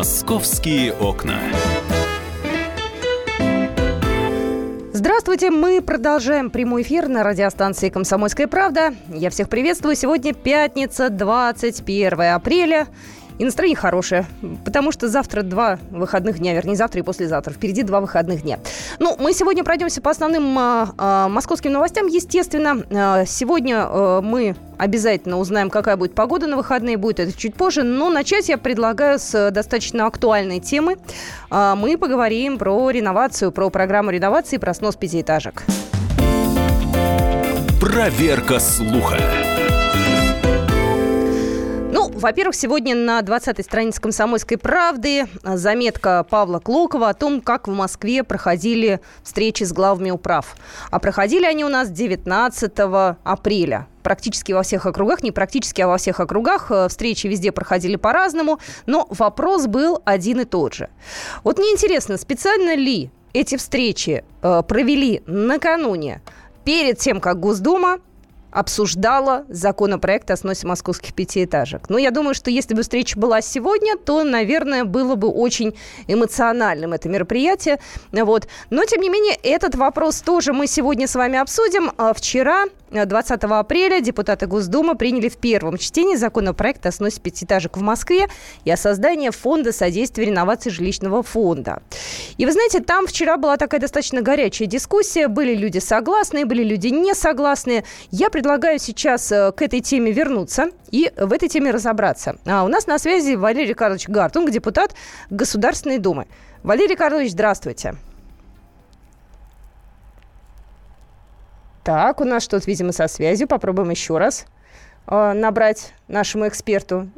Московские окна. Здравствуйте, мы продолжаем прямой эфир на радиостанции «Комсомольская правда». Я всех приветствую. Сегодня пятница, 21 апреля. И настроение хорошее, потому что завтра два выходных дня, вернее, завтра и послезавтра. Впереди два выходных дня. Ну, мы сегодня пройдемся по основным э, э, московским новостям, естественно. Э, сегодня э, мы обязательно узнаем, какая будет погода на выходные, будет это чуть позже. Но начать я предлагаю с достаточно актуальной темы. Э, мы поговорим про реновацию, про программу реновации, про снос пятиэтажек. Проверка слуха. Во-первых, сегодня на 20-й странице «Комсомольской правды» заметка Павла Клокова о том, как в Москве проходили встречи с главами управ. А проходили они у нас 19 апреля практически во всех округах, не практически, а во всех округах. Э, встречи везде проходили по-разному, но вопрос был один и тот же. Вот мне интересно, специально ли эти встречи э, провели накануне, перед тем, как Госдума обсуждала законопроект о сносе московских пятиэтажек. Но я думаю, что если бы встреча была сегодня, то, наверное, было бы очень эмоциональным это мероприятие. Вот. Но, тем не менее, этот вопрос тоже мы сегодня с вами обсудим. А вчера 20 апреля депутаты Госдумы приняли в первом чтении законопроект о сносе пятиэтажек в Москве и о создании фонда содействия реновации жилищного фонда. И вы знаете, там вчера была такая достаточно горячая дискуссия. Были люди согласные, были люди не согласные. Я предлагаю сейчас э, к этой теме вернуться и в этой теме разобраться. А у нас на связи Валерий Карлович Гартунг, депутат Государственной Думы. Валерий Карлович, здравствуйте. Так, у нас что-то, видимо, со связью. Попробуем еще раз э, набрать нашему эксперту.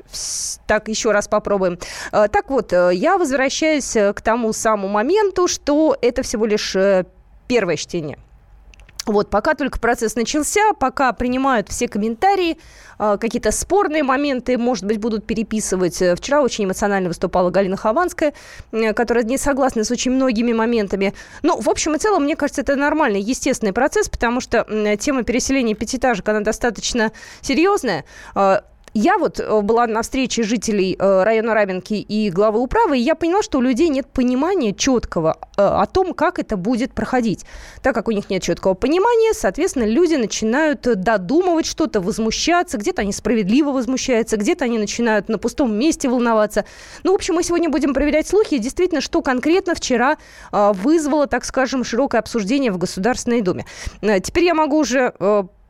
Так, еще раз попробуем. Э, так вот, э, я возвращаюсь к тому самому моменту, что это всего лишь первое чтение. Вот, пока только процесс начался, пока принимают все комментарии, э, какие-то спорные моменты, может быть, будут переписывать. Вчера очень эмоционально выступала Галина Хованская, э, которая не согласна с очень многими моментами. Ну, в общем и целом, мне кажется, это нормальный, естественный процесс, потому что тема переселения пятиэтажек, она достаточно серьезная. Я вот э, была на встрече жителей э, района Раменки и главы управы, и я поняла, что у людей нет понимания четкого э, о том, как это будет проходить. Так как у них нет четкого понимания, соответственно, люди начинают додумывать что-то, возмущаться, где-то они справедливо возмущаются, где-то они начинают на пустом месте волноваться. Ну, в общем, мы сегодня будем проверять слухи, действительно, что конкретно вчера вызвало, так скажем, широкое обсуждение в Государственной Думе. Теперь я могу уже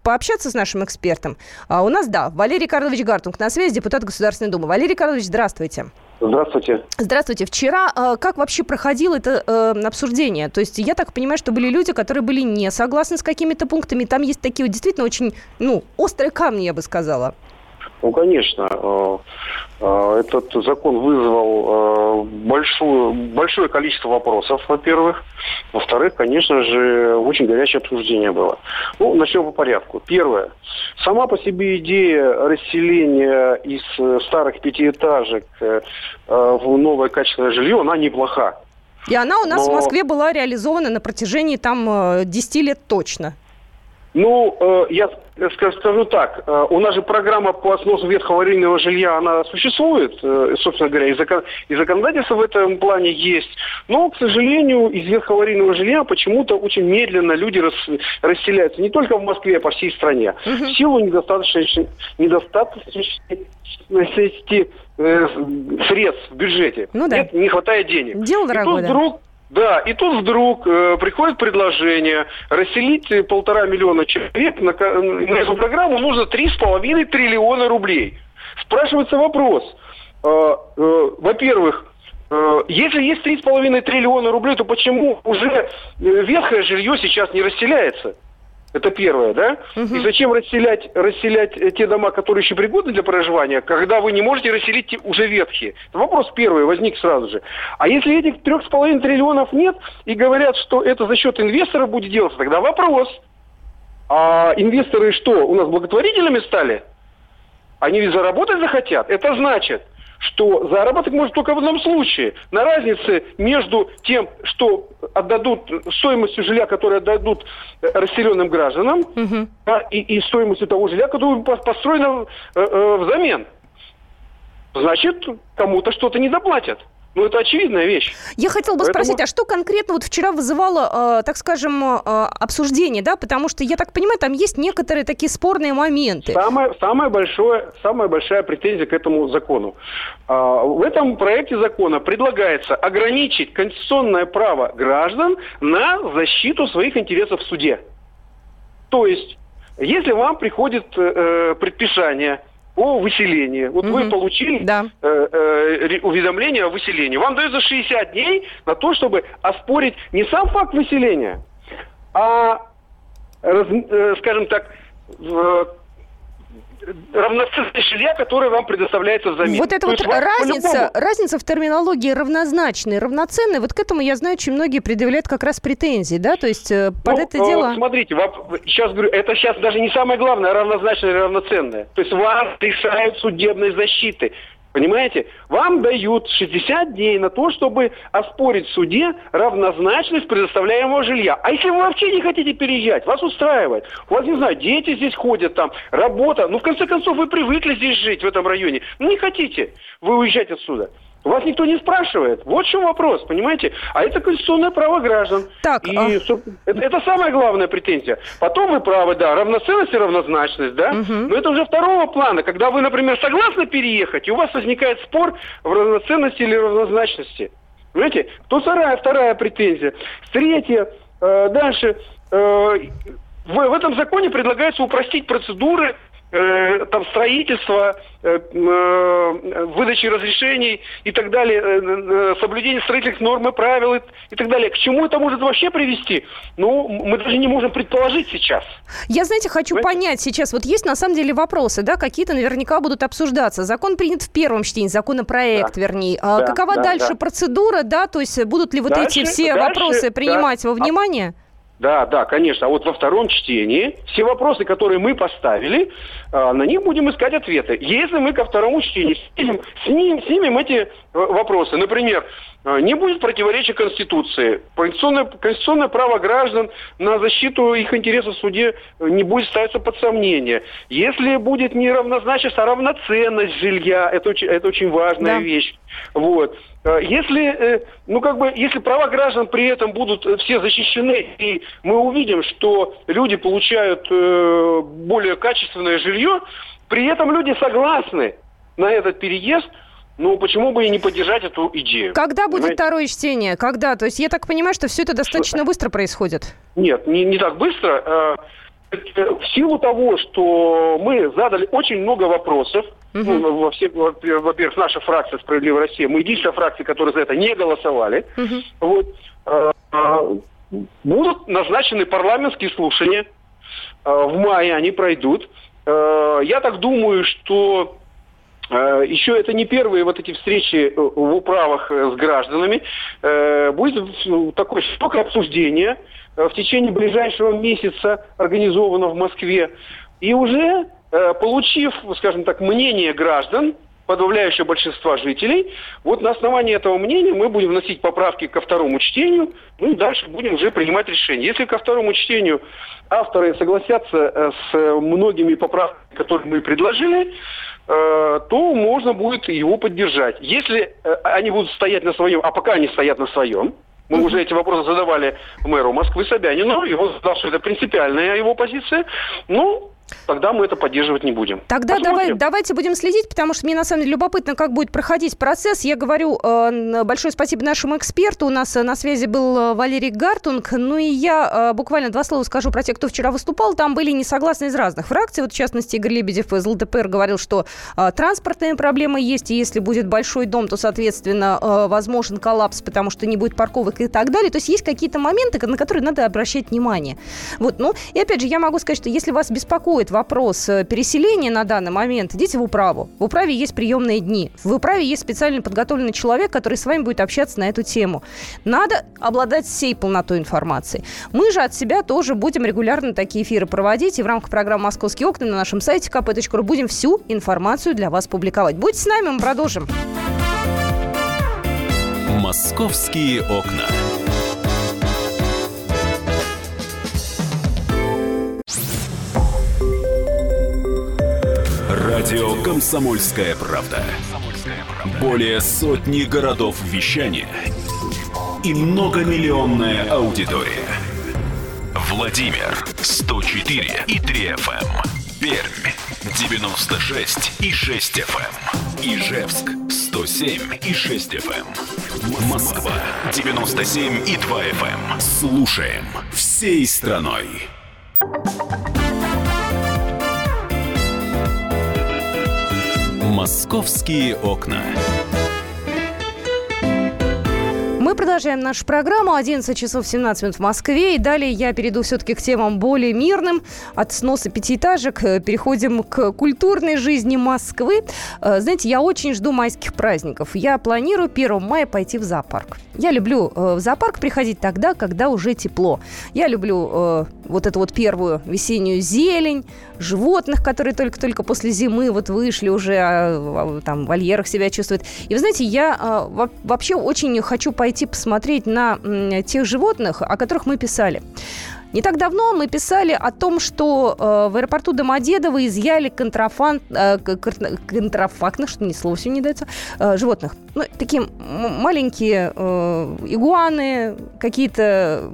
пообщаться с нашим экспертом. А у нас, да, Валерий Карлович Гартунг на связи, депутат Государственной Думы. Валерий Карлович, здравствуйте. Здравствуйте. Здравствуйте. Вчера э, как вообще проходило это э, обсуждение? То есть я так понимаю, что были люди, которые были не согласны с какими-то пунктами. Там есть такие вот действительно очень, ну, острые камни, я бы сказала. Ну, конечно. Э, э, этот закон вызвал э, большую, большое количество вопросов, во-первых. Во-вторых, конечно же, очень горячее обсуждение было. Ну, начнем по порядку. Первое. Сама по себе идея расселения из старых пятиэтажек в новое качественное жилье, она неплоха. И она у нас Но... в Москве была реализована на протяжении там 10 лет точно. Ну, э, я скажу так, э, у нас же программа по сносу ветхого аварийного жилья, она существует, э, собственно говоря, и, закон, и законодательство в этом плане есть. Но, к сожалению, из ветхого аварийного жилья почему-то очень медленно люди рас, расселяются. Не только в Москве, а по всей стране. Угу. В силу недостаточности, недостаточности э, средств в бюджете. Ну, да. Нет, не хатает денег. Дело дорогое, и тут вдруг да, и тут вдруг э, приходит предложение расселить полтора миллиона человек на, на эту программу нужно три с половиной триллиона рублей. Спрашивается вопрос. Э, э, во-первых, э, если есть три с половиной триллиона рублей, то почему уже э, ветхое жилье сейчас не расселяется? Это первое, да? Угу. И зачем расселять, расселять те дома, которые еще пригодны для проживания, когда вы не можете расселить те уже ветхие? Это вопрос первый возник сразу же. А если этих трех с половиной триллионов нет и говорят, что это за счет инвесторов будет делаться, тогда вопрос. А инвесторы что, у нас благотворителями стали? Они ведь заработать захотят. Это значит, что заработок может только в одном случае. На разнице между тем, что отдадут стоимостью жилья, которое отдадут э, расселенным гражданам, угу. да, и, и стоимостью того жилья, которое построено э, э, взамен. Значит, кому-то что-то не доплатят. Ну, это очевидная вещь. Я хотела бы Поэтому... спросить, а что конкретно вот вчера вызывало, э, так скажем, э, обсуждение, да? Потому что, я так понимаю, там есть некоторые такие спорные моменты. Самое, самое большое, самая большая претензия к этому закону. Э, в этом проекте закона предлагается ограничить конституционное право граждан на защиту своих интересов в суде. То есть, если вам приходит э, предписание о выселении. Вот угу. вы получили да. э, э, уведомление о выселении. Вам дается 60 дней на то, чтобы оспорить не сам факт выселения, а, раз, э, скажем так, равноценное жилья, которое вам предоставляется взамен. Вот эта вот разница, разница в терминологии равнозначный, равноценный, вот к этому, я знаю, очень многие предъявляют как раз претензии, да, то есть э, под ну, это э, дело... Смотрите, сейчас говорю, это сейчас даже не самое главное, равнозначное и равноценное. То есть вас лишают судебной защиты. Понимаете? Вам дают 60 дней на то, чтобы оспорить в суде равнозначность предоставляемого жилья. А если вы вообще не хотите переезжать, вас устраивает. У вас, не знаю, дети здесь ходят, там, работа. Ну, в конце концов, вы привыкли здесь жить, в этом районе. Ну, не хотите вы уезжать отсюда. Вас никто не спрашивает. Вот в чем вопрос, понимаете? А это конституционное право граждан. Так, и а... это, это самая главная претензия. Потом вы правы, да, равноценность и равнозначность, да. Угу. Но это уже второго плана, когда вы, например, согласны переехать, и у вас возникает спор в равноценности или равнозначности. Понимаете? То вторая, вторая претензия. Третья, э, дальше. Э, в, в этом законе предлагается упростить процедуры э, там строительство, э, э, выдачи разрешений и так далее, э, э, соблюдение строительных норм и правил и, и так далее. К чему это может вообще привести? Ну, мы даже не можем предположить сейчас. Я, знаете, хочу Понимаете? понять сейчас, вот есть на самом деле вопросы, да, какие-то наверняка будут обсуждаться. Закон принят в первом чтении, законопроект, да. вернее. А да, какова да, дальше да. процедура, да, то есть будут ли вот дальше, эти все дальше, вопросы принимать да. во внимание? Да, да, конечно. А вот во втором чтении все вопросы, которые мы поставили, а, на них будем искать ответы. Если мы ко второму чтению снимем, снимем, снимем эти э, вопросы, например, э, не будет противоречия Конституции, конституционное, конституционное право граждан на защиту их интересов в суде э, не будет ставиться под сомнение. Если будет не равнозначность, а равноценность жилья, это, это очень важная да. вещь. Вот. Если, ну, как бы, если права граждан при этом будут все защищены, и мы увидим, что люди получают более качественное жилье, при этом люди согласны на этот переезд, ну, почему бы и не поддержать эту идею? Когда будет понимаете? второе чтение? Когда? То есть я так понимаю, что все это достаточно что? быстро происходит? Нет, не, не так быстро. В силу того, что мы задали очень много вопросов, Угу. Ну, во все, во-первых, наша фракция «Справедливая Россия», мы единственная фракция, которая за это не голосовали. Угу. Вот, э, будут назначены парламентские слушания. Э, в мае они пройдут. Э, я так думаю, что э, еще это не первые вот эти встречи в управах с гражданами. Будет такое широкое обсуждение в течение ближайшего месяца организовано в Москве. И уже Э, получив, скажем так, мнение граждан, подавляющего большинства жителей, вот на основании этого мнения мы будем вносить поправки ко второму чтению, ну и дальше будем уже принимать решение. Если ко второму чтению авторы согласятся э, с многими поправками, которые мы предложили, э, то можно будет его поддержать. Если они будут стоять на своем, а пока они стоят на своем, мы уже эти вопросы задавали мэру Москвы Собянину, и он сказал, что это принципиальная его позиция. Ну, тогда мы это поддерживать не будем. Тогда давай, давайте будем следить, потому что мне на самом деле любопытно, как будет проходить процесс. Я говорю э, большое спасибо нашему эксперту. У нас э, на связи был э, Валерий Гартунг. Ну и я э, буквально два слова скажу про тех, кто вчера выступал. Там были несогласны из разных фракций. Вот в частности Игорь Лебедев из ЛДПР говорил, что э, транспортные проблемы есть, и если будет большой дом, то, соответственно, э, возможен коллапс, потому что не будет парковок и так далее. То есть есть какие-то моменты, на которые надо обращать внимание. Вот, ну, и опять же, я могу сказать, что если вас беспокоит беспокоит вопрос э, переселения на данный момент, идите в управу. В управе есть приемные дни. В управе есть специально подготовленный человек, который с вами будет общаться на эту тему. Надо обладать всей полнотой информации. Мы же от себя тоже будем регулярно такие эфиры проводить. И в рамках программы «Московские окна» на нашем сайте kp.ru будем всю информацию для вас публиковать. Будьте с нами, мы продолжим. «Московские окна». Радио «Комсомольская правда». Более сотни городов вещания и многомиллионная аудитория. Владимир 104 и 3 FM. Эм. Пермь 96 и 6 FM. Эм. Ижевск 107 и 6 FM. Эм. Москва 97 и 2 FM. Слушаем всей страной. Московские окна. Мы продолжаем нашу программу. 11 часов 17 минут в Москве. И далее я перейду все-таки к темам более мирным. От сноса пятиэтажек э, переходим к культурной жизни Москвы. Э, знаете, я очень жду майских праздников. Я планирую 1 мая пойти в зоопарк. Я люблю э, в зоопарк приходить тогда, когда уже тепло. Я люблю вот эту вот первую весеннюю зелень, животных, которые только-только после зимы вот вышли уже, а, а, там, в вольерах себя чувствуют. И вы знаете, я вообще очень хочу пойти посмотреть на тех животных, о которых мы писали. Не так давно мы писали о том, что э, в аэропорту Домодедово изъяли контрафакт, э, контрафактных, что ни слова сегодня не дается, э, животных. Ну, такие маленькие э, игуаны, какие-то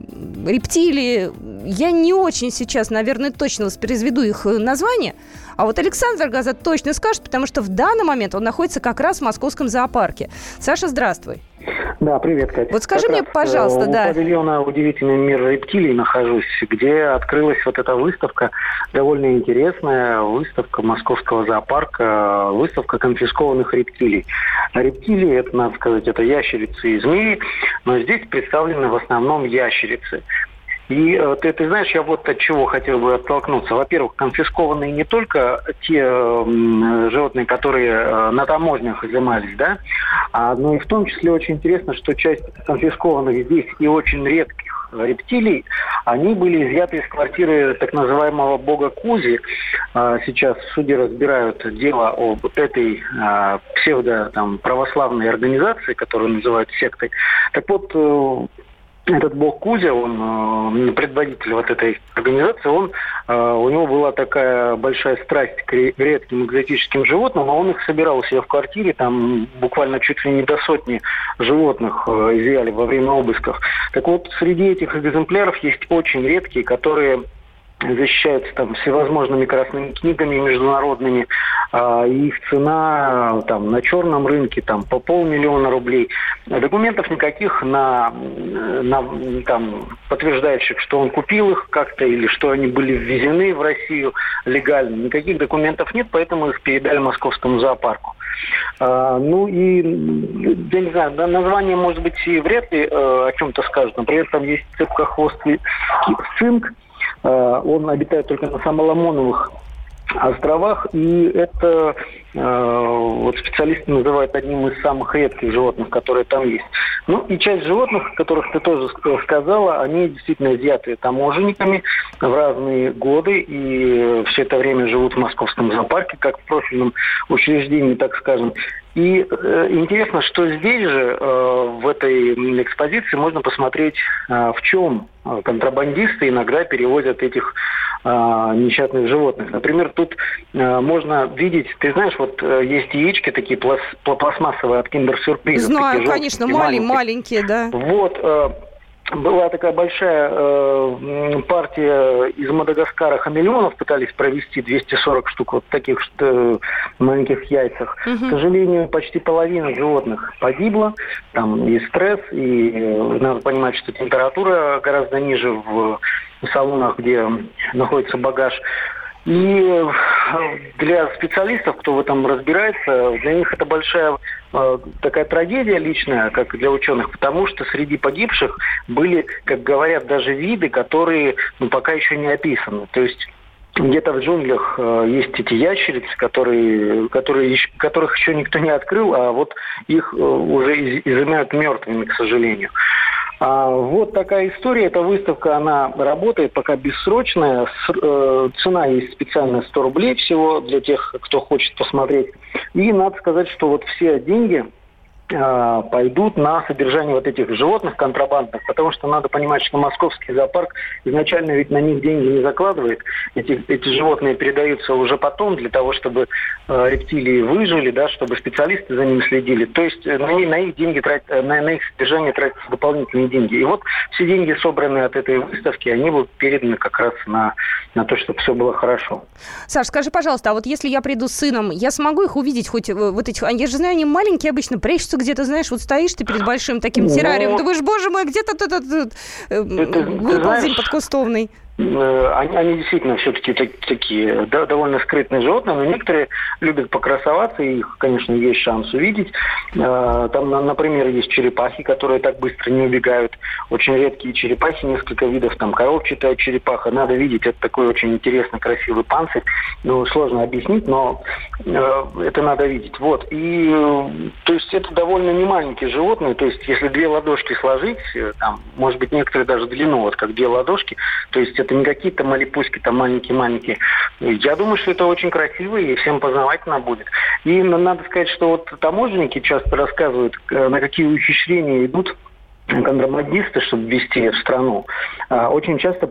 рептилии. Я не очень сейчас, наверное, точно воспроизведу их название, а вот Александр Газет точно скажет, потому что в данный момент он находится как раз в московском зоопарке. Саша, здравствуй. Да, привет, Катя. Вот скажи как мне, раз, пожалуйста, у да. Павильона «Удивительный мир рептилий» нахожусь, где открылась вот эта выставка, довольно интересная выставка московского зоопарка, выставка конфискованных рептилий. Рептилии, это, надо сказать, это ящерицы и змеи, но здесь представлены в основном ящерицы. И э, ты, ты знаешь, я вот от чего хотел бы оттолкнуться. Во-первых, конфискованные не только те э, животные, которые э, на таможнях изымались, да, а, но и в том числе очень интересно, что часть конфискованных здесь и очень редких рептилий, они были изъяты из квартиры так называемого бога Кузи. А, сейчас суде разбирают дело об этой а, псевдо православной организации, которую называют сектой. Так вот, э, этот бог Кузя, он э, предводитель вот этой организации, он, э, у него была такая большая страсть к редким экзотическим животным, а он их собирал у себя в квартире, там буквально чуть ли не до сотни животных э, изъяли во время обысков. Так вот, среди этих экземпляров есть очень редкие, которые защищаются там всевозможными красными книгами международными, а, их цена там на черном рынке там по полмиллиона рублей. Документов никаких на, на там подтверждающих, что он купил их как-то или что они были ввезены в Россию легально, никаких документов нет, поэтому их передали московскому зоопарку. А, ну и, я не знаю, название может быть и вряд ли э, о чем-то скажет. Например, там есть цепкохвостый цинк, Э, он обитает только на Самоломоновых островах, и это э, вот специалисты называют одним из самых редких животных, которые там есть. Ну и часть животных, которых ты тоже сказала, они действительно изъяты таможенниками в разные годы, и все это время живут в московском зоопарке, как в профильном учреждении, так скажем. И э, интересно, что здесь же, э, в этой экспозиции, можно посмотреть, э, в чем э, контрабандисты иногда перевозят этих э, несчастных животных. Например, тут э, можно видеть, ты знаешь, вот э, есть яички такие пласт, пластмассовые от киндер-сюрприза. Знаю, конечно, маленькие, маленькие, да. Вот, э, была такая большая э, партия из Мадагаскара хамелеонов, пытались провести 240 штук вот таких маленьких яйцах. Угу. К сожалению, почти половина животных погибла. Там и стресс, и э, надо понимать, что температура гораздо ниже в салонах, где находится багаж. И э, для специалистов, кто в этом разбирается, для них это большая э, такая трагедия личная, как для ученых, потому что среди погибших были, как говорят, даже виды, которые ну, пока еще не описаны. То есть где-то в джунглях э, есть эти ящерицы, которые, которые, которых еще никто не открыл, а вот их э, уже из, изымают мертвыми, к сожалению. А, вот такая история. Эта выставка, она работает пока бессрочная. С, э, цена есть специальная 100 рублей всего для тех, кто хочет посмотреть. И надо сказать, что вот все деньги, пойдут на содержание вот этих животных контрабандных, потому что надо понимать, что московский зоопарк изначально ведь на них деньги не закладывает. Эти, эти животные передаются уже потом для того, чтобы э, рептилии выжили, да, чтобы специалисты за ними следили. То есть э, на, на их деньги трат, э, на, на их содержание тратятся дополнительные деньги. И вот все деньги, собранные от этой выставки, они будут переданы как раз на, на то, чтобы все было хорошо. Саш, скажи, пожалуйста, а вот если я приду с сыном, я смогу их увидеть хоть вот этих... Я же знаю, они маленькие обычно, прячутся где-то, знаешь, вот стоишь ты перед большим таким ну, террарием, думаешь, боже мой, где-то тут этот выползень подкустовный. Э, они, они действительно все-таки так, такие да, довольно скрытные животные, но некоторые любят покрасоваться, и их, конечно, есть шанс увидеть. Э, там, например, есть черепахи, которые так быстро не убегают. Очень редкие черепахи, несколько видов, там коробчатая черепаха. Надо видеть, это такой очень интересный, красивый панцирь. Ну, сложно объяснить, но э, это надо видеть. Вот. И, то есть, это довольно не маленькие животные. То есть, если две ладошки сложить, там, может быть, некоторые даже длину, вот как две ладошки, то есть, это не какие-то малипуськи там маленькие-маленькие. Я думаю, что это очень красиво и всем познавательно будет. И надо сказать, что вот таможенники часто рассказывают, э, на какие ухищрения идут контрабандисты, чтобы ввести в страну, а, очень часто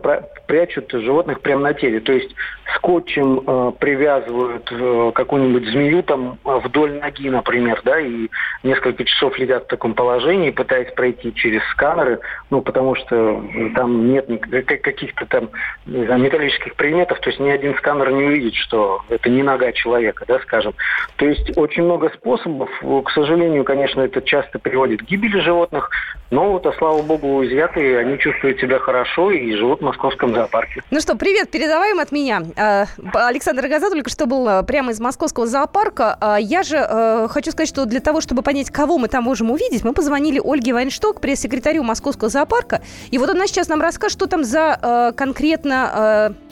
прячут животных прямо на теле. То есть скотчем э, привязывают э, какую-нибудь змею там вдоль ноги, например, да, и несколько часов летят в таком положении, пытаясь пройти через сканеры, ну, потому что там нет каких-то там знаю, металлических предметов, то есть ни один сканер не увидит, что это не нога человека, да, скажем. То есть очень много способов. К сожалению, конечно, это часто приводит к гибели животных, но а слава богу, изъяты, они чувствуют себя хорошо и живут в московском зоопарке. Ну что, привет, передаваем от меня. А, Александр Газа только что был а, прямо из московского зоопарка. А, я же э, хочу сказать, что для того, чтобы понять, кого мы там можем увидеть, мы позвонили Ольге Вайншток, пресс-секретарю московского зоопарка. И вот она сейчас нам расскажет, что там за э, конкретно... Э,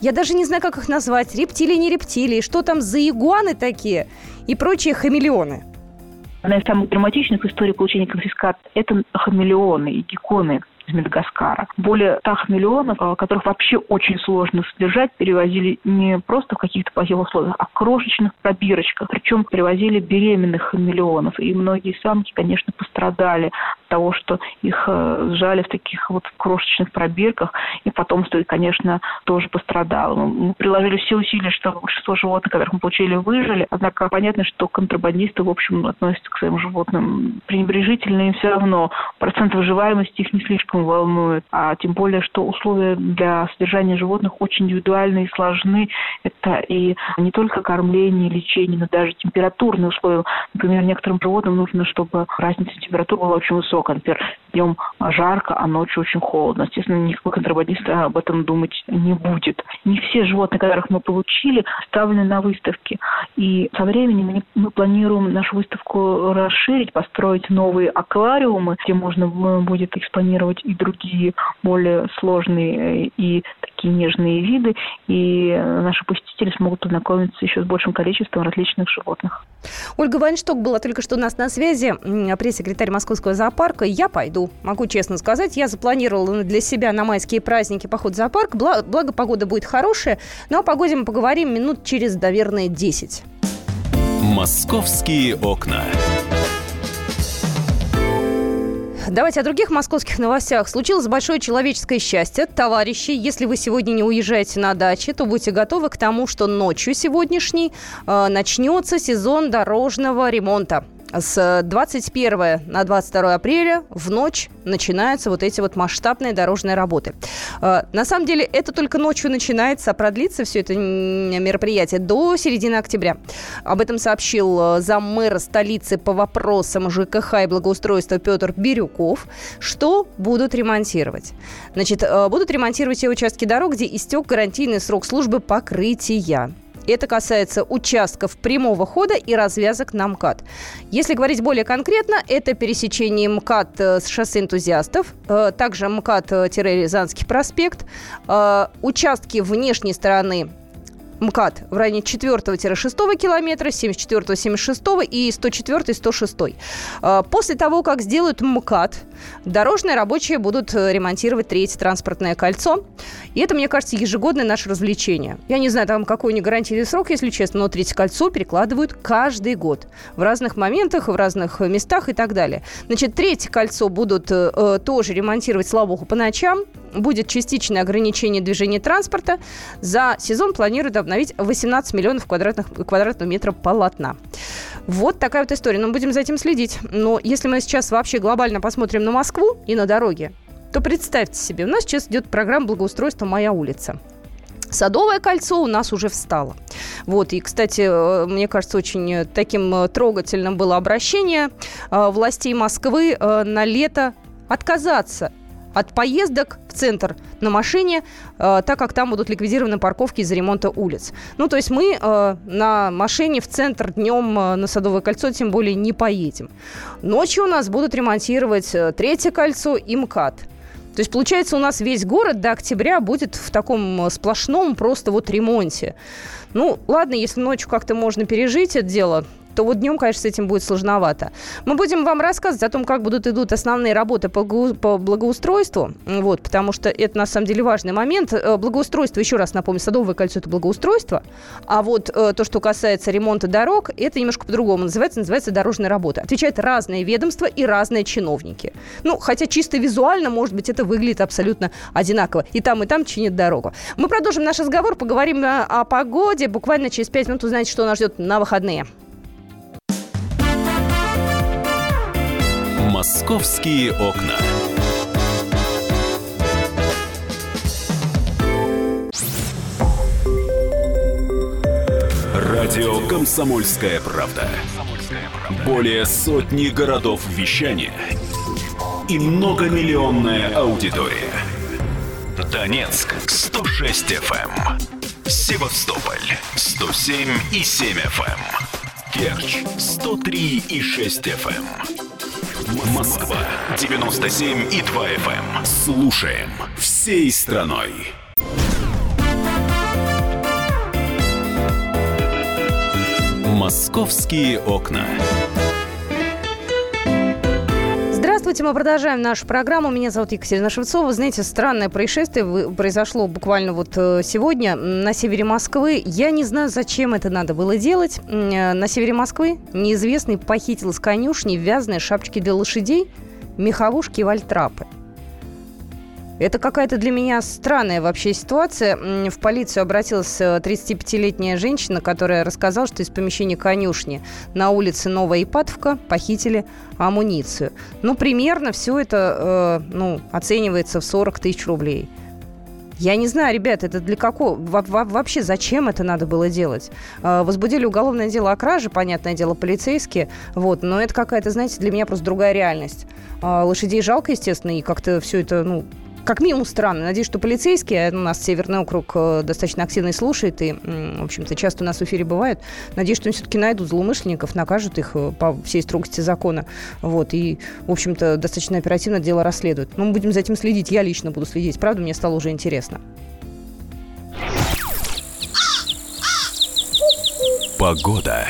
я даже не знаю, как их назвать. Рептилии, не рептилии. Что там за игуаны такие и прочие хамелеоны. Одна из самых драматичных историй получения конфискат – это хамелеоны и гекконы из Мадагаскара. Более 100 миллионов, а, которых вообще очень сложно содержать, перевозили не просто в каких-то плохих условиях, а в крошечных пробирочках. Причем перевозили беременных миллионов. И многие самки, конечно, пострадали того, что их э, сжали в таких вот крошечных пробирках. И потомство, конечно, тоже пострадало. Мы приложили все усилия, чтобы большинство животных, которых мы получили, выжили. Однако понятно, что контрабандисты, в общем, относятся к своим животным пренебрежительно, и все равно процент выживаемости их не слишком волнует, а тем более, что условия для содержания животных очень индивидуальны и сложны. Это и не только кормление, лечение, но даже температурные условия. Например, некоторым животным нужно, чтобы разница температуры была очень высокая. Например, днем жарко, а ночью очень холодно. Естественно, никакой контрабандист об этом думать не будет. Не все животные, которых мы получили, ставлены на выставке. И со временем мы планируем нашу выставку расширить, построить новые аквариумы, где можно будет экспонировать и другие более сложные э, и такие нежные виды, и наши посетители смогут познакомиться еще с большим количеством различных животных. Ольга Вайншток была только что у нас на связи, пресс-секретарь Московского зоопарка. Я пойду, могу честно сказать. Я запланировала для себя на майские праздники поход в зоопарк. Благо, погода будет хорошая. Но о погоде мы поговорим минут через, наверное, 10. «Московские окна». Давайте о других московских новостях. Случилось большое человеческое счастье. Товарищи, если вы сегодня не уезжаете на даче, то будьте готовы к тому, что ночью сегодняшней э, начнется сезон дорожного ремонта с 21 на 22 апреля в ночь начинаются вот эти вот масштабные дорожные работы. А, на самом деле это только ночью начинается, а продлится все это мероприятие до середины октября. Об этом сообщил э, заммэра столицы по вопросам ЖКХ и благоустройства Петр Бирюков. Что будут ремонтировать? Значит, э, будут ремонтировать те участки дорог, где истек гарантийный срок службы покрытия. Это касается участков прямого хода и развязок на МКАД. Если говорить более конкретно, это пересечение МКАД э, с шоссе энтузиастов, э, также МКАД-Рязанский проспект, э, участки внешней стороны МКАД в районе 4-6 километра, 74-76 и 104-106. После того, как сделают МКАД, Дорожные рабочие будут э, ремонтировать третье транспортное кольцо. И это, мне кажется, ежегодное наше развлечение. Я не знаю, там какой не гарантийный срок, если честно, но третье кольцо перекладывают каждый год. В разных моментах, в разных местах и так далее. Значит, третье кольцо будут э, э тоже ремонтировать, слава богу, по ночам. Будет частичное ограничение движения транспорта. За сезон планируют обновить 18 миллионов квадратных, квадратных метров полотна. Вот такая вот история. Но будем за этим следить. Но если мы сейчас вообще глобально посмотрим на Москву и на дороги, то представьте себе, у нас сейчас идет программа благоустройства «Моя улица». Садовое кольцо у нас уже встало. Вот, и, кстати, э, мне кажется, очень таким э, трогательным было обращение э, властей Москвы на лето отказаться от поездок в центр на машине, э, так как там будут ликвидированы парковки из-за ремонта улиц. Ну, то есть мы э, на машине в центр днем э, на Садовое кольцо тем более не поедем. Ночью у нас будут ремонтировать э, Третье кольцо и МКАД. То есть, получается, у нас весь город до октября будет в таком э, сплошном просто вот ремонте. Ну, ладно, если ночью как-то можно пережить это дело, то вот днем, конечно, с этим будет сложновато. Мы будем вам рассказывать о том, как будут идут основные работы по, благоустройству, вот, потому что это на самом деле важный момент. Э, благоустройство, еще раз напомню, Садовое кольцо – это благоустройство, а вот э, то, что касается ремонта дорог, это немножко по-другому называется, называется дорожная работа. Отвечают разные ведомства и разные чиновники. Ну, хотя чисто визуально, может быть, это выглядит абсолютно одинаково. И там, и там чинят дорогу. Мы продолжим наш разговор, поговорим о, о погоде. Буквально через пять минут узнаете, что нас ждет на выходные. Московские окна. Радио Комсомольская правда". Более сотни городов вещания и многомиллионная аудитория. Донецк 106 FM, Севастополь 107 и 7 FM, Керчь 103 и 6 FM. Москва 97 и 2 FM. Эм. Слушаем всей страной. Московские окна. Здравствуйте, мы продолжаем нашу программу. Меня зовут Екатерина Шевцова. Знаете, странное происшествие произошло буквально вот э, сегодня на севере Москвы. Я не знаю, зачем это надо было делать. Э, на севере Москвы неизвестный похитил с конюшни вязаные шапочки для лошадей, меховушки и вальтрапы. Это какая-то для меня странная вообще ситуация. В полицию обратилась 35-летняя э, женщина, которая рассказала, что из помещения конюшни на улице Новая Ипатовка похитили амуницию. Ну, примерно все это э, ну, оценивается в 40 тысяч рублей. Я не знаю, ребят, это для какого... Вообще зачем это надо было делать? Э, возбудили уголовное дело о краже, понятное дело, полицейские. Вот, но это какая-то, знаете, для меня просто другая реальность. Э, лошадей жалко, естественно, и как-то все это, ну, как минимум странно. Надеюсь, что полицейские, у нас Северный округ э, достаточно активно слушает, и, в общем-то, часто у нас в эфире бывают. Надеюсь, что они все-таки найдут злоумышленников, накажут их э, по всей строгости закона. Вот, и, в общем-то, достаточно оперативно дело расследуют. Но мы будем за этим следить, я лично буду следить. Правда, мне стало уже интересно. Погода.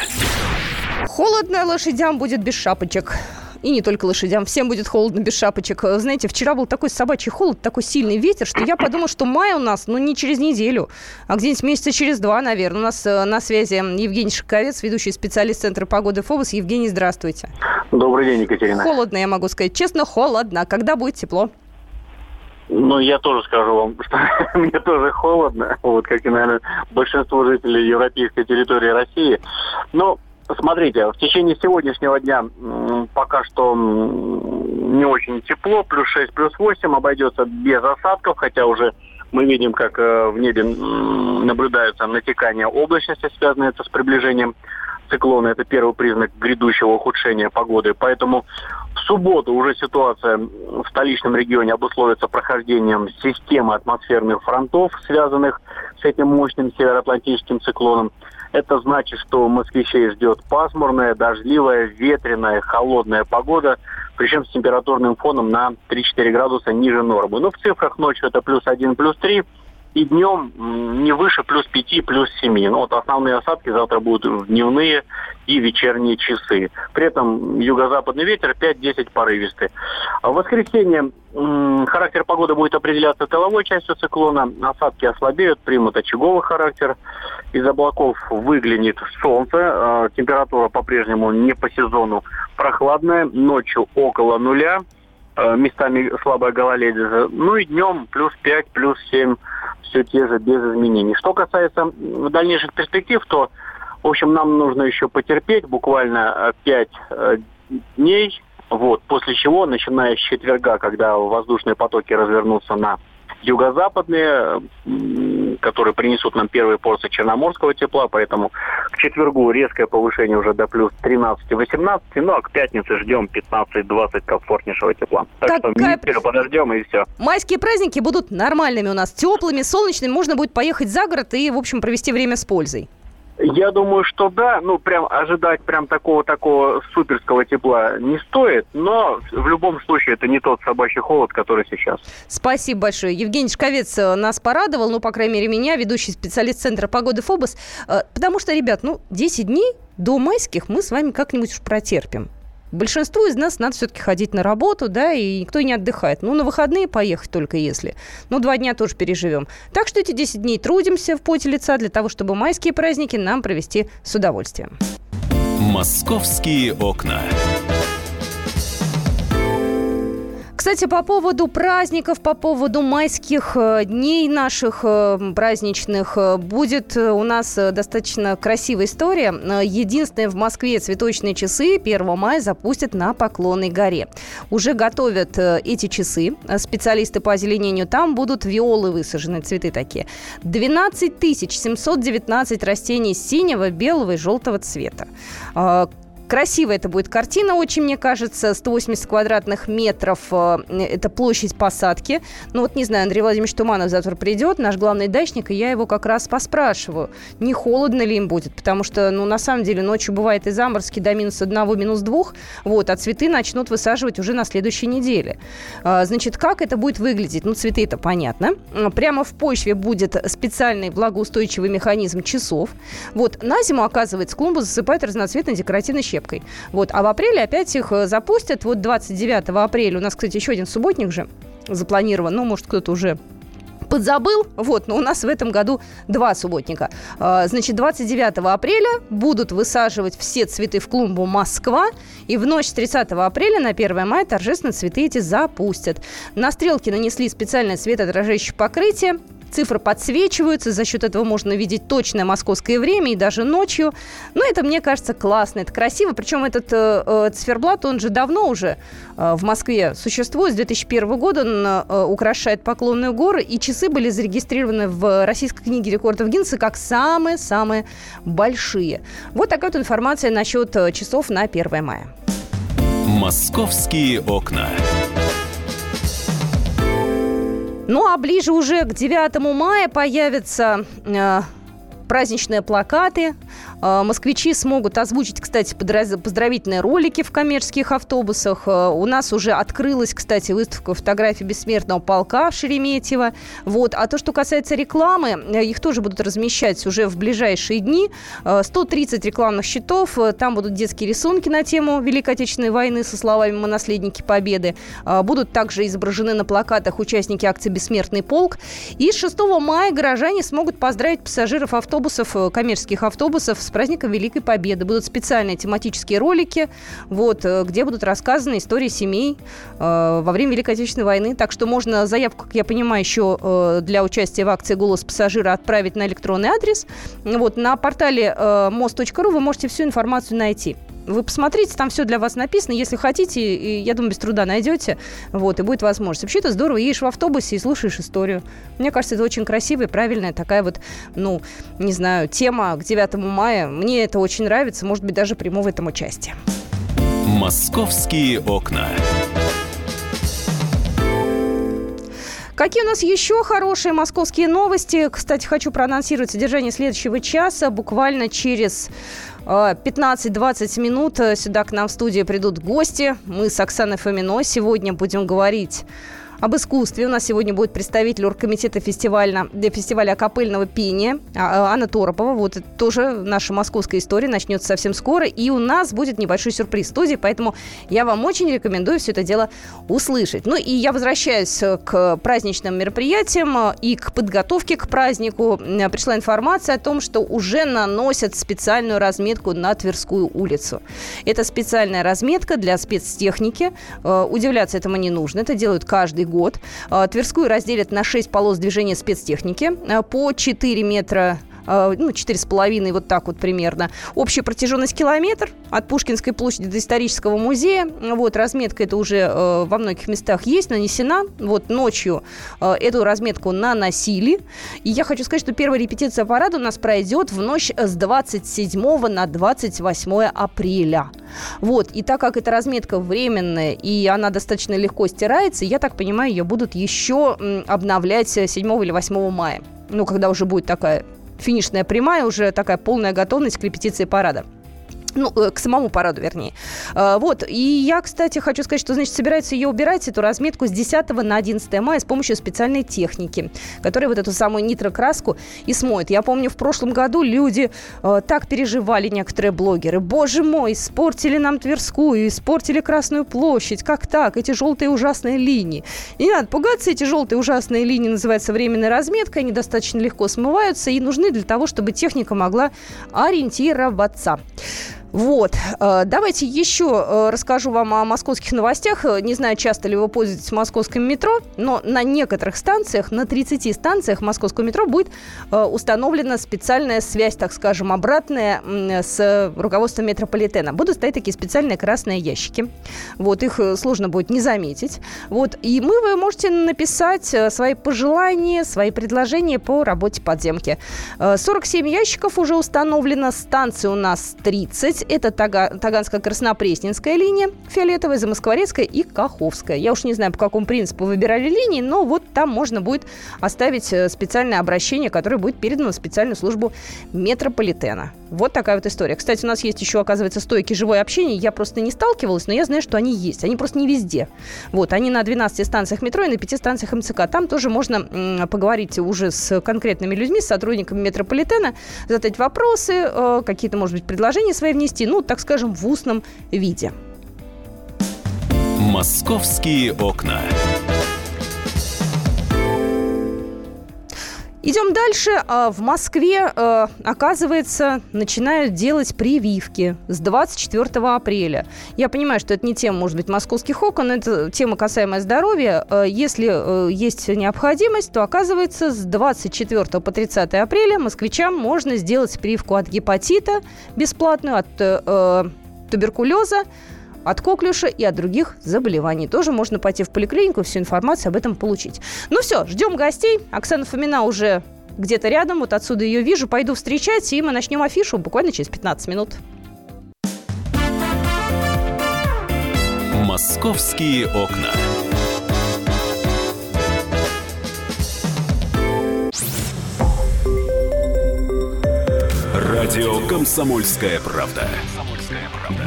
Холодно лошадям будет без шапочек и не только лошадям. Всем будет холодно без шапочек. Знаете, вчера был такой собачий холод, такой сильный ветер, что я подумала, что май у нас, ну, не через неделю, а где-нибудь месяца через два, наверное. У нас э, на связи Евгений Шиковец, ведущий специалист Центра погоды ФОБОС. Евгений, здравствуйте. Добрый день, Екатерина. Холодно, я могу сказать. Честно, холодно. Когда будет тепло? Ну, я тоже скажу вам, что мне тоже холодно, вот как и, наверное, большинство жителей европейской территории России. Но Смотрите, в течение сегодняшнего дня пока что не очень тепло, плюс 6, плюс 8, обойдется без осадков, хотя уже мы видим, как э, в небе наблюдаются натекания облачности, связанные с приближением циклона. Это первый признак грядущего ухудшения погоды. Поэтому в субботу уже ситуация в столичном регионе обусловится прохождением системы атмосферных фронтов, связанных с этим мощным североатлантическим циклоном. Это значит, что москвичей ждет пасмурная, дождливая, ветреная, холодная погода, причем с температурным фоном на 3-4 градуса ниже нормы. Ну, в цифрах ночью это плюс 1, плюс 3, и днем не выше плюс 5, плюс 7. Ну вот основные осадки завтра будут в дневные и вечерние часы. При этом юго-западный ветер 5-10 порывистый. А в воскресенье характер погоды будет определяться тыловой частью циклона. Осадки ослабеют, примут очаговый характер. Из облаков выглянет солнце. А, температура по-прежнему не по сезону прохладная. Ночью около нуля. А, местами слабая гололедица. Ну и днем плюс 5, плюс 7. Все те же без изменений. Что касается дальнейших перспектив, то в общем, нам нужно еще потерпеть буквально 5 э, э, дней, вот, после чего, начиная с четверга, когда воздушные потоки развернутся на юго-западные, которые принесут нам первые порции черноморского тепла, поэтому к четвергу резкое повышение уже до плюс 13-18, ну а к пятнице ждем 15-20 комфортнейшего тепла. Так Какая... что неделю подождем и все. Майские праздники будут нормальными у нас, теплыми, солнечными, можно будет поехать за город и, в общем, провести время с пользой. Я думаю, что да. Ну, прям ожидать прям такого такого суперского тепла не стоит, но в любом случае это не тот собачий холод, который сейчас. Спасибо большое. Евгений Шковец э, нас порадовал, ну, по крайней мере, меня, ведущий специалист Центра погоды ФОБОС. Э, потому что, ребят, ну, 10 дней до майских мы с вами как-нибудь уж протерпим. Большинству из нас надо все-таки ходить на работу, да, и никто не отдыхает. Ну, на выходные поехать только если. Ну, два дня тоже переживем. Так что эти 10 дней трудимся в поте лица для того, чтобы майские праздники нам провести с удовольствием. «Московские окна». Кстати, по поводу праздников, по поводу майских э, дней наших э, праздничных, э, будет у нас достаточно красивая история. Единственное, в Москве цветочные часы 1 мая запустят на Поклонной горе. Уже готовят эти часы. Специалисты по озеленению там будут виолы высажены, цветы такие. 12 719 растений синего, белого и желтого цвета. Красивая это будет картина, очень, мне кажется. 180 квадратных метров э, – это площадь посадки. Ну вот, не знаю, Андрей Владимирович Туманов завтра придет, наш главный дачник, и я его как раз поспрашиваю, не холодно ли им будет, потому что, ну, на самом деле, ночью бывает и заморозки до минус одного, минус двух, вот, а цветы начнут высаживать уже на следующей неделе. А, значит, как это будет выглядеть? Ну, цветы это понятно. Прямо в почве будет специальный влагоустойчивый механизм часов. Вот, на зиму, оказывается, клумбу засыпают разноцветной декоративной щепкой щепкой. Вот. А в апреле опять их э, запустят. Вот 29 апреля у нас, кстати, еще один субботник же запланирован. Ну, может, кто-то уже подзабыл. Вот, но у нас в этом году два субботника. А, значит, 29 апреля будут высаживать все цветы в клумбу Москва. И в ночь с 30 апреля на 1 мая торжественно цветы эти запустят. На стрелки нанесли специальное светоотражающее покрытие. Цифры подсвечиваются, за счет этого можно видеть точное московское время и даже ночью. Но это, мне кажется, классно, это красиво. Причем этот э, э, циферблат, он же давно уже э, в Москве существует. С 2001 года он э, украшает Поклонную гору, и часы были зарегистрированы в Российской книге рекордов Гиннесса как самые-самые большие. Вот такая вот информация насчет э, часов на 1 мая. «Московские окна». Ну а ближе уже к 9 мая появятся э, праздничные плакаты. Э, москвичи смогут озвучить, кстати, поздравительные ролики в коммерческих автобусах. Э, у нас уже открылась, кстати, выставка фотографий бессмертного полка Шереметьево. Вот. А то, что касается рекламы, э, их тоже будут размещать уже в ближайшие дни. 130 рекламных щитов. Там будут детские рисунки на тему Великой Отечественной войны со словами «Мы наследники Победы». Будут также изображены на плакатах участники акции «Бессмертный полк». И 6 мая горожане смогут поздравить пассажиров автобусов, коммерческих автобусов с праздником Великой Победы. Будут специальные тематические ролики, вот, э, где будут рассказаны истории семей э, во время Великой Отечественной войны. Так что можно заявку, как я понимаю, еще э, для участия в акции «Голос пассажира» отправить на электронный адрес. Вот, на портале э, мост.ру вы можете всю информацию найти. Вы посмотрите, там все для вас написано. Если хотите, я думаю, без труда найдете. Вот, и будет возможность. Вообще это здорово. Едешь в автобусе и слушаешь историю. Мне кажется, это очень красивая, правильная такая вот, ну, не знаю, тема к 9 мая. Мне это очень нравится. Может быть, даже приму в этом участие. «Московские окна». Какие у нас еще хорошие московские новости? Кстати, хочу проанонсировать содержание следующего часа. Буквально через 15-20 минут сюда к нам в студию придут гости. Мы с Оксаной Фомино сегодня будем говорить об искусстве. У нас сегодня будет представитель оргкомитета фестиваля, фестиваля акапельного пения а, Анна Торопова. Вот это тоже наша московская история начнется совсем скоро. И у нас будет небольшой сюрприз в студии, поэтому я вам очень рекомендую все это дело услышать. Ну и я возвращаюсь к праздничным мероприятиям и к подготовке к празднику. Пришла информация о том, что уже наносят специальную разметку на Тверскую улицу. Это специальная разметка для спецтехники. Э, удивляться этому не нужно. Это делают каждый год. Э, Тверскую разделят на 6 полос движения спецтехники э, по 4 метра ну, 4,5, вот так вот примерно. Общая протяженность километр от Пушкинской площади до исторического музея. Вот, разметка это уже э, во многих местах есть, нанесена. Вот, ночью э, эту разметку наносили. И я хочу сказать, что первая репетиция парада у нас пройдет в ночь с 27 на 28 апреля. Вот, и так как эта разметка временная, и она достаточно легко стирается, я так понимаю, ее будут еще обновлять 7 или 8 мая ну, когда уже будет такая финишная прямая, уже такая полная готовность к репетиции парада ну, э, к самому параду, вернее. А, вот, и я, кстати, хочу сказать, что, значит, собираются ее убирать, эту разметку, с 10 на 11 мая с помощью специальной техники, которая вот эту самую нитрокраску и смоет. Я помню, в прошлом году люди э, так переживали, некоторые блогеры. Боже мой, испортили нам Тверскую, испортили Красную площадь. Как так? Эти желтые ужасные линии. И не надо пугаться, эти желтые ужасные линии называются временной разметкой, они достаточно легко смываются и нужны для того, чтобы техника могла ориентироваться. Вот. Э, давайте еще э, расскажу вам о московских новостях. Не знаю, часто ли вы пользуетесь московским метро, но на некоторых станциях, на 30 станциях московского метро будет э, установлена специальная связь, так скажем, обратная с руководством метрополитена. Будут стоять такие специальные красные ящики. Вот, их сложно будет не заметить. Вот, и мы, вы можете написать свои пожелания, свои предложения по работе подземки. 47 ящиков уже установлено, станций у нас 30. 6. Это Тага, Таганско-Краснопресненская линия, фиолетовая, Замоскворецкая и Каховская. Я уж не знаю, по какому принципу выбирали линии, но вот там можно будет оставить э, специальное обращение, которое будет передано в специальную службу метрополитена. Вот такая вот история. Кстати, у нас есть еще, оказывается, стойки живое общение. Я просто не сталкивалась, но я знаю, что они есть. Они просто не везде. Вот, они на 12 станциях метро и на 5 станциях МЦК. Там тоже можно м, поговорить уже с конкретными людьми, с сотрудниками метрополитена, задать вопросы, э, какие-то, может быть, предложения свои внести, ну, так скажем, в устном виде. Московские окна. Идем дальше. А, в Москве, а, оказывается, начинают делать прививки с 24 апреля. Я понимаю, что это не тема, может быть, московских окон, это тема, касаемая здоровья. А, если есть необходимость, то, оказывается, с 24 по 30 апреля москвичам можно сделать прививку от гепатита бесплатную, от э, туберкулеза, от коклюша и от других заболеваний. Тоже можно пойти в поликлинику, всю информацию об этом получить. Ну все, ждем гостей. Оксана Фомина уже где-то рядом, вот отсюда ее вижу. Пойду встречать, и мы начнем афишу буквально через 15 минут. «Московские окна». Радио «Комсомольская правда».